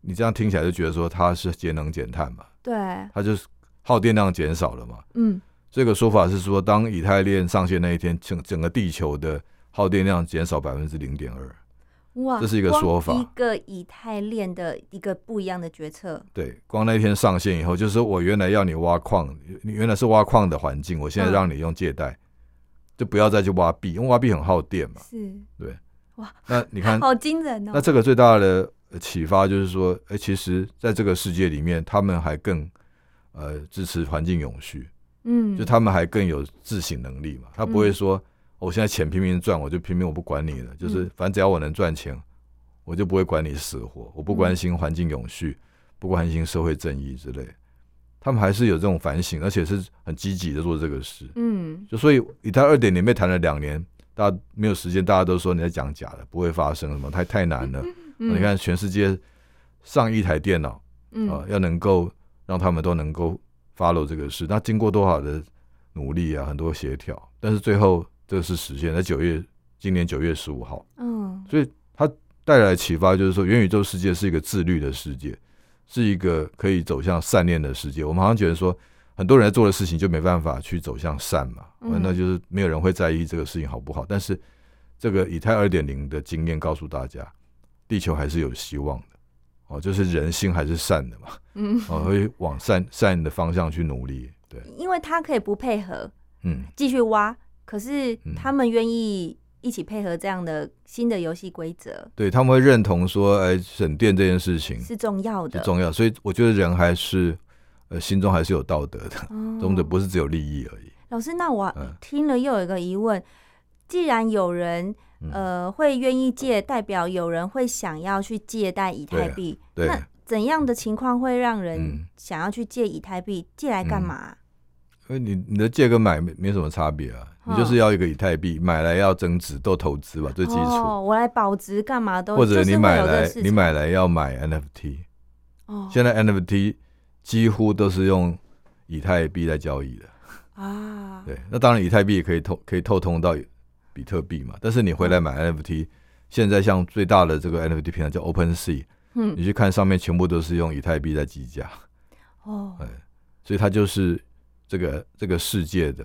Speaker 2: 你这样听起来就觉得说他是节能减碳嘛，
Speaker 1: 对，
Speaker 2: 他就是耗电量减少了嘛。
Speaker 1: 嗯，
Speaker 2: 这个说法是说，当以太链上线那一天，整整个地球的耗电量减少百分之零点二。
Speaker 1: 哇，
Speaker 2: 这是一个说法
Speaker 1: 一个以太链的一个不一样的决策，
Speaker 2: 对，光那一天上线以后，就是我原来要你挖矿，你原来是挖矿的环境，我现在
Speaker 1: 嗯
Speaker 2: 让你用借贷，就不要再去挖币，因为挖币很耗电嘛。
Speaker 1: 是对。
Speaker 2: 哇那你看，
Speaker 1: 好惊人哦。
Speaker 2: 那这个最大的呃启发就是说，哎、其实在这个世界里面，他们还更呃支持环境永续，
Speaker 1: 嗯，
Speaker 2: 就他们还更有自省能力嘛。他不会说，哦我现在钱拼命赚，我就拼命我不管你了，就是
Speaker 1: 嗯
Speaker 2: 反正只要我能赚钱，我就不会管你死活，我不关心环境永续，不关心社会正义之类。他们还是有这种反省，而且是很积极的做这个事。
Speaker 1: 嗯
Speaker 2: 就所以以他二点零被谈了两年，大家没有时间，大家都说你在讲假的，不会发生什么，太太难了。
Speaker 1: 嗯，
Speaker 2: 你看全世界上亿台电脑
Speaker 1: 嗯，
Speaker 2: 啊、要能够让他们都能够 follow 这个事，那经过多少的努力啊，很多协调，但是最后这个是实现在九月，今年九月十五号，
Speaker 1: 嗯
Speaker 2: 所以它带来的启发就是说，元宇宙世界是一个自律的世界，是一个可以走向善念的世界。我们好像觉得说，很多人在做的事情就没办法去走向善嘛，
Speaker 1: 嗯
Speaker 2: 那就是没有人会在意这个事情好不好。但是这个以太二点零的经验告诉大家，地球还是有希望的。哦，就是人心还是善的嘛，
Speaker 1: 嗯，
Speaker 2: 哦，会往善善的方向去努力。对，
Speaker 1: 因为他可以不配合
Speaker 2: 嗯，
Speaker 1: 继续挖，可是
Speaker 2: 嗯。
Speaker 1: 他们愿意一起配合这样的新的游戏规则
Speaker 2: 对他们会认同说，哎，省电这件事情
Speaker 1: 是重要的，
Speaker 2: 是重要，所以我觉得人还是呃心中还是有道德的，
Speaker 1: 哦。
Speaker 2: 中的不是只有利益而已。
Speaker 1: 老师，那我
Speaker 2: 嗯。
Speaker 1: 听了又有一个疑问：既然有人
Speaker 2: 嗯。
Speaker 1: 呃会愿意借，代表有人会想要去借贷以太币，
Speaker 2: 对，
Speaker 1: 那怎样的情况会让人
Speaker 2: 嗯。
Speaker 1: 想要去借以太币？借来干嘛？
Speaker 2: 因为你你的借跟买没没什么差别啊，
Speaker 1: 嗯
Speaker 2: 你就是要一个以太币，买来要增值，都投资吧，最基础。
Speaker 1: 哦，我来保值干嘛都，
Speaker 2: 或者你买来你买来要买 NFT，
Speaker 1: 哦。
Speaker 2: 现在 NFT 几乎都是用以太币在交易的。
Speaker 1: 啊，
Speaker 2: 对，那当然以太币也可以透可以透通到比特币嘛，但是你回来买 NFT，现在像最大的这个 NFT 平台叫 OpenSea，
Speaker 1: 嗯。
Speaker 2: 你去看上面全部都是用以太币在计价，
Speaker 1: 哦，*laughs* 哎
Speaker 2: 所以它就是这个这个世界的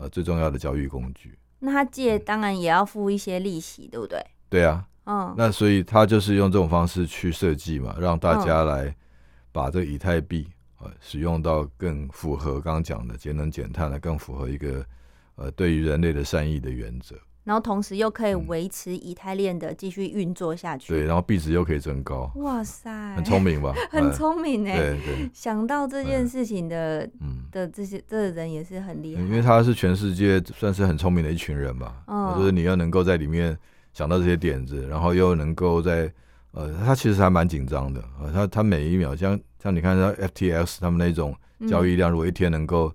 Speaker 2: 呃最重要的交易工具。
Speaker 1: 那他借当然也要付一些利息，对不对？
Speaker 2: 对啊，
Speaker 1: 嗯，
Speaker 2: 那所以他就是用这种方式去设计嘛，让大家来把这个以太币呃使用到更符合刚刚讲的节能减碳的，更符合一个呃对于人类的善意的原则。
Speaker 1: 然后同时又可以
Speaker 2: 嗯
Speaker 1: 维持以太链的继续运作下去。
Speaker 2: 对，然后币值又可以增高，
Speaker 1: 哇塞，
Speaker 2: 很聪明吧？*laughs*
Speaker 1: 很
Speaker 2: 哎
Speaker 1: 聪明哎。
Speaker 2: 对对，*laughs*
Speaker 1: 想到这件
Speaker 2: 嗯
Speaker 1: 事情的
Speaker 2: 嗯。
Speaker 1: 的这些这个人也是很厉害，
Speaker 2: 因为他是全世界算是很聪明的一群人嘛，
Speaker 1: 嗯
Speaker 2: 就是你要能够在里面想到这些点子，然后又能够在呃，他其实还蛮紧张的呃，他他每一秒像像你看他 FTX 他们那种交易量，如果一天能够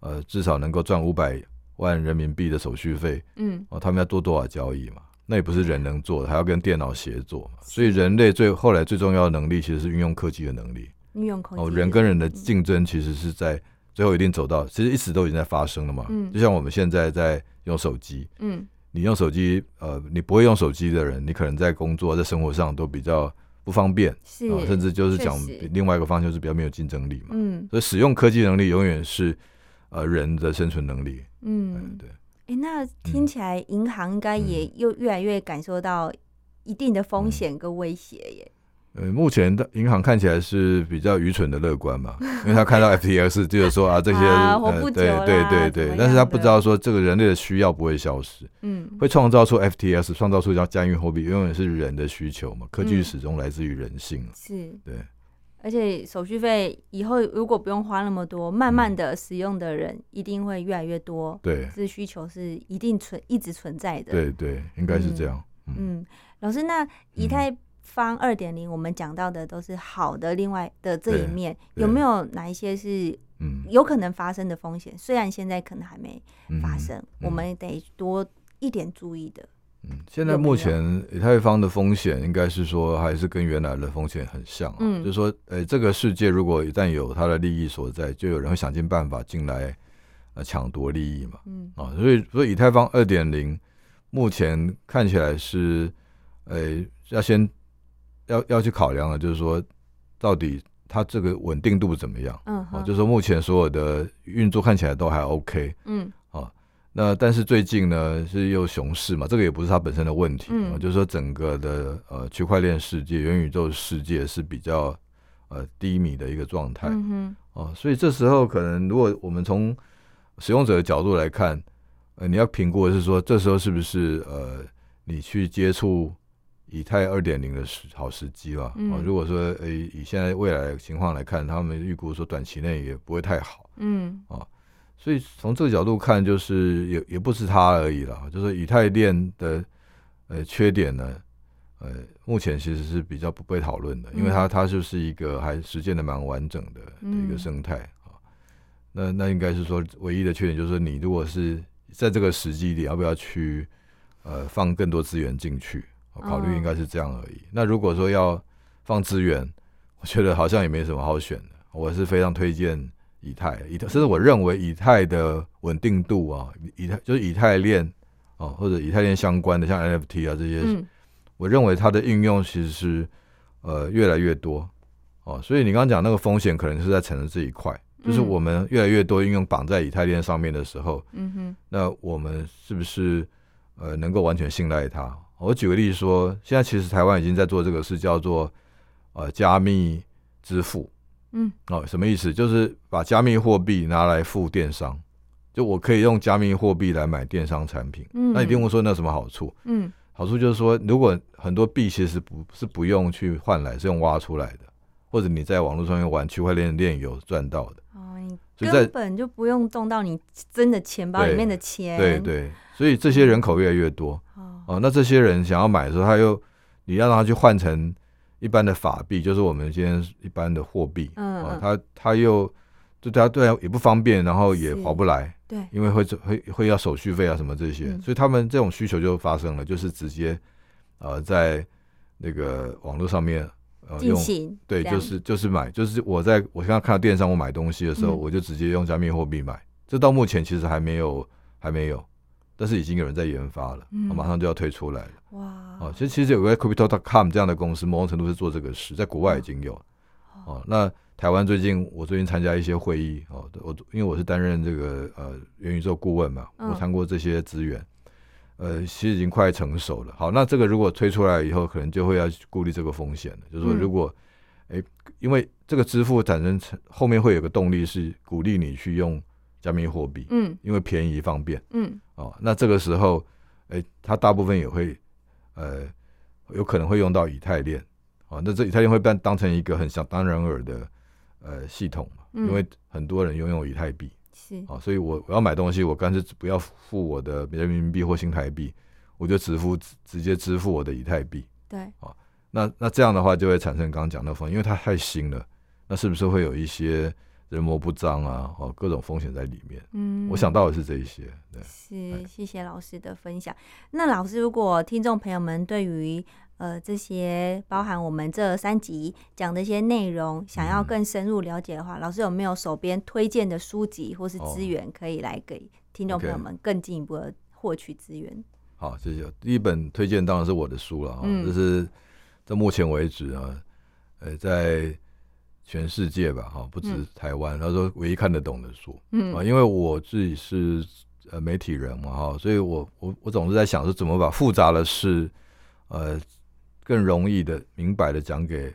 Speaker 2: 呃至少能够赚五百万人民币的手续费，
Speaker 1: 嗯
Speaker 2: 哦，他们要做多少交易嘛？那也不是人能做的，还要跟电脑协作嘛。所以人类最后来最重要的能力其实是运用科技的能力。
Speaker 1: 运用科
Speaker 2: 技
Speaker 1: 哦，
Speaker 2: 人跟人的竞争其实是在最后一定走到，其实一直都已经在发生了嘛。
Speaker 1: 嗯
Speaker 2: 就像我们现在在用手机，
Speaker 1: 嗯
Speaker 2: 你用手机，呃，你不会用手机的人，你可能在工作、在生活上都比较不方便，
Speaker 1: 是
Speaker 2: 啊，甚至就是讲另外一个方向是比较没有竞争力嘛。
Speaker 1: 嗯
Speaker 2: 所以使用科技能力永远是呃人的生存能力。嗯，
Speaker 1: 嗯，
Speaker 2: 对。
Speaker 1: 哎，那听起来银行应该也又越来越感受到一定的
Speaker 2: 嗯
Speaker 1: 风险跟威胁耶。
Speaker 2: 呃，目前的银行看起来是比较愚蠢的乐观嘛，*laughs* 因为他看到 FTX 就是说啊，这些、对对对对，但是他不知道说这个人类的需要不会消失，
Speaker 1: 嗯
Speaker 2: 会创造出 FTX，创造出叫加密货币，永远是人的需求嘛，科技
Speaker 1: 嗯
Speaker 2: 始终来自于人性。
Speaker 1: 是，
Speaker 2: 对，
Speaker 1: 而且手续费以后如果不用花那么多，慢慢的使用的人一定会越来越多，
Speaker 2: 对
Speaker 1: 这需求是一定存一直存在的。
Speaker 2: 对对，应该是这样。嗯，
Speaker 1: 嗯，老师，那以太坊二点零，我们讲到的都是好的，另外的这一面，有没有哪一些是
Speaker 2: 嗯
Speaker 1: 有可能发生的风险？虽然现在可能还没
Speaker 2: 嗯
Speaker 1: 发生，我们得多一点注意的。
Speaker 2: 嗯，现在目前以太坊的风险应该是说还是跟原来的风险很像、啊，
Speaker 1: 嗯
Speaker 2: 就是说，呃，这个世界如果一旦有它的利益所在，就有人会想尽办法进来呃抢夺利益嘛。
Speaker 1: 嗯
Speaker 2: 啊，所以所以以太坊二点零目前看起来是，呃，要先要要去考量的，就是说到底它这个稳定度怎么样？
Speaker 1: 嗯
Speaker 2: 啊，就是说目前所有的运作看起来都还 OK。
Speaker 1: 嗯，
Speaker 2: 啊，那但是最近呢是又熊市嘛，这个也不是它本身的问题就是说整个的呃区块链世界、元宇宙世界是比较呃低迷的一个状态。哦，所以这时候可能如果我们从使用者的角度来看，呃，你要评估的是说，这时候是不是呃，你去接触以太二点零的时好时机了？
Speaker 1: 嗯
Speaker 2: 哦，如果说呃以现在未来的情况来看，他们预估说短期内也不会太好，
Speaker 1: 嗯
Speaker 2: 所以从这个角度看，就是也也不是它而已了，就是以太链的呃缺点呢。呃，目前其实是比较不被讨论的，因为它
Speaker 1: 嗯
Speaker 2: 它就是一个还实践的蛮完整的的一个
Speaker 1: 嗯
Speaker 2: 生态啊。那那应该是说，唯一的缺点就是，你如果是在这个时机里，要不要去呃放更多资源进去？我考虑应该是这样而已。那如果说要放资源，我觉得好像也没什么好选的。我是非常推荐以太，以太，甚至我认为以太的稳定度啊，以太就是以太链哦，或者以太链相关的像 NFT 啊这些，
Speaker 1: 嗯。
Speaker 2: 我认为它的应用其实是呃越来越多哦，所以你刚刚讲那个风险可能是在城市这一块，就是
Speaker 1: 嗯
Speaker 2: 我们越来越多应用绑在以太链上面的时候，
Speaker 1: 嗯哼，
Speaker 2: 那我们是不是呃能够完全信赖它？我举个例子说，现在其实台湾已经在做这个事，叫做呃加密支付
Speaker 1: 嗯
Speaker 2: 哦，什么意思？就是把加密货币拿来付电商，就我可以用加密货币来买电商产品。
Speaker 1: 嗯，
Speaker 2: 那一定会说那有什么好处？
Speaker 1: 嗯
Speaker 2: 好处就是说，如果很多币其实不是不用去换来，是用挖出来的，或者你在网络上面玩区块链链游赚到的。
Speaker 1: 哦，你根本就不用动到你真的钱包里面的钱，
Speaker 2: 对，对，所以这些人口越来越多
Speaker 1: 哦，
Speaker 2: 哦。那这些人想要买的时候，他又你要让他去换成一般的法币，就是我们今天一般的货币哦
Speaker 1: 嗯嗯，
Speaker 2: 他他又对他对他也不方便，然后也划不来，
Speaker 1: 对，
Speaker 2: 因为会会会要手续费啊什么这些，
Speaker 1: 嗯。
Speaker 2: 所以他们这种需求就发生了，就是直接呃在那个网络上面呃
Speaker 1: 进
Speaker 2: 用
Speaker 1: 行
Speaker 2: 对，就是就是买，就是我在我现在看到电商我买东西的时候，
Speaker 1: 嗯。
Speaker 2: 我就直接用加密货币买，这到目前其实还没有还没有，但是已经有人在研发了，
Speaker 1: 嗯。
Speaker 2: 马上就要推出来了。
Speaker 1: 哇，
Speaker 2: 哦，其实其实有个 Crypto.com 这样的公司，某种程度是做这个事，在国外已经有。哦，那台湾最近我最近参加一些会议哦，我因为我是担任这个呃元宇宙顾问嘛，
Speaker 1: 嗯。
Speaker 2: 我谈过这些资源，呃，其实已经快成熟了。好，那这个如果推出来以后，可能就会要顾虑这个风险了，就是说
Speaker 1: 嗯。
Speaker 2: 如果哎、因为这个支付产生成后面会有个动力是鼓励你去用加密货币，
Speaker 1: 嗯。
Speaker 2: 因为便宜方便。
Speaker 1: 嗯
Speaker 2: 哦，那这个时候，哎、它大部分也会，呃，有可能会用到以太链，哦，那这以太链会被当成一个很想当然耳的呃系统嘛，
Speaker 1: 嗯
Speaker 2: 因为很多人拥有以太币，
Speaker 1: 是。
Speaker 2: 哦，所以我我要买东西，我干脆不要付我的人民币或新台币，我就只付直直接支付我的以太币，
Speaker 1: 对，
Speaker 2: 那那这样的话就会产生刚刚讲的风险，因为它太新了，那是不是会有一些人模不张啊，哦，各种风险在里面？
Speaker 1: 嗯，
Speaker 2: 我想到的是这一些，对。
Speaker 1: 是，谢谢老师的分享。那老师，如果听众朋友们对于呃这些包含我们这三集讲的一些内容，想要
Speaker 2: 嗯
Speaker 1: 更深入了解的话，老师有没有手边推荐的书籍或是
Speaker 2: 哦
Speaker 1: 资源，可以来给听众朋友们更进一步的获取资源？
Speaker 2: 好，谢谢。第一本推荐当然是我的书了啊，
Speaker 1: 嗯
Speaker 2: 这是到目前为止啊，呃，在全世界吧，哈，不止
Speaker 1: 嗯。
Speaker 2: 台湾，他说唯一看得懂的书。啊，
Speaker 1: 嗯
Speaker 2: 因为我自己是呃媒体人嘛，哈，所以我我我总是在想说怎么把复杂的事，呃，更容易的、明白的讲给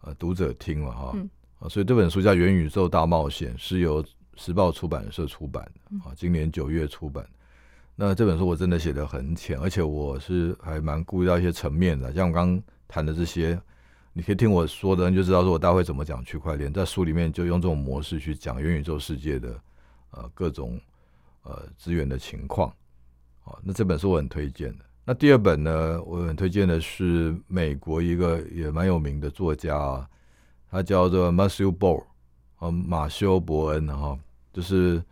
Speaker 2: 呃读者听嘛，哈，
Speaker 1: 嗯。
Speaker 2: 啊，所以这本书叫《元宇宙大冒险》，是由时报出版社出版
Speaker 1: 嗯。
Speaker 2: 的啊，今年九月出版。那这本书我真的写的很浅，而且我是还蛮顾虑到一些层面的，像我刚刚谈的这些，你可以听我说的，你就知道说我大会怎么讲区块链，在书里面就用这种模式去讲元宇宙世界的呃各种呃资源的情况。哦，那这本书我很推荐的。那第二本呢，我很推荐的是美国一个也蛮有名的作家啊，他叫做 Matthew Ball，啊，马修·伯恩哈、就是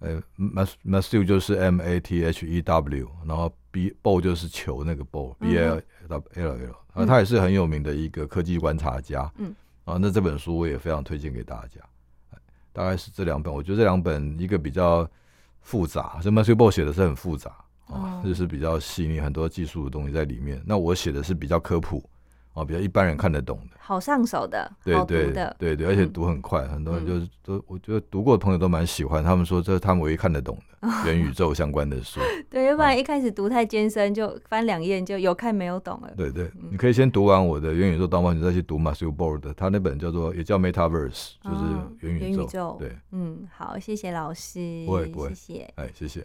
Speaker 2: 呃，Mas Matthew 就是 M A T H E W，然后 B Ball 就是球那个 Ball，B L L L，啊，他也是很有名的一个科技观察家，
Speaker 1: 嗯，
Speaker 2: 啊，那这本书我也非常推荐给大家，哎大概是这两本，我觉得这两本一个比较复杂，这 Matthew Ball 写的是很复杂。
Speaker 1: 哦
Speaker 2: 啊，就是比较细腻，很多技术的东西在里面。那我写的是比较科普，哦，比较一般人看得懂的。
Speaker 1: 好上手的，
Speaker 2: 对对
Speaker 1: 的，
Speaker 2: 对对，而且
Speaker 1: 嗯
Speaker 2: 读很快，很多人
Speaker 1: 嗯
Speaker 2: 就是都，我觉得读过的朋友都蛮喜欢，他们说这是他们唯一看得懂的 *laughs* 元宇宙相关的书。*laughs*
Speaker 1: 对，要不然一开始读太艰深，就翻两页就有看没有懂了。
Speaker 2: 对对，
Speaker 1: 嗯
Speaker 2: 你可以先读完我的元宇宙当冒险，再去读 Matthew Board，他那本叫做也叫 Metaverse，就是
Speaker 1: 哦
Speaker 2: 元宇宙。
Speaker 1: 元宇宙
Speaker 2: 对，
Speaker 1: 嗯，好，谢谢老师，
Speaker 2: 不会不会
Speaker 1: 谢谢。
Speaker 2: 哎，谢谢。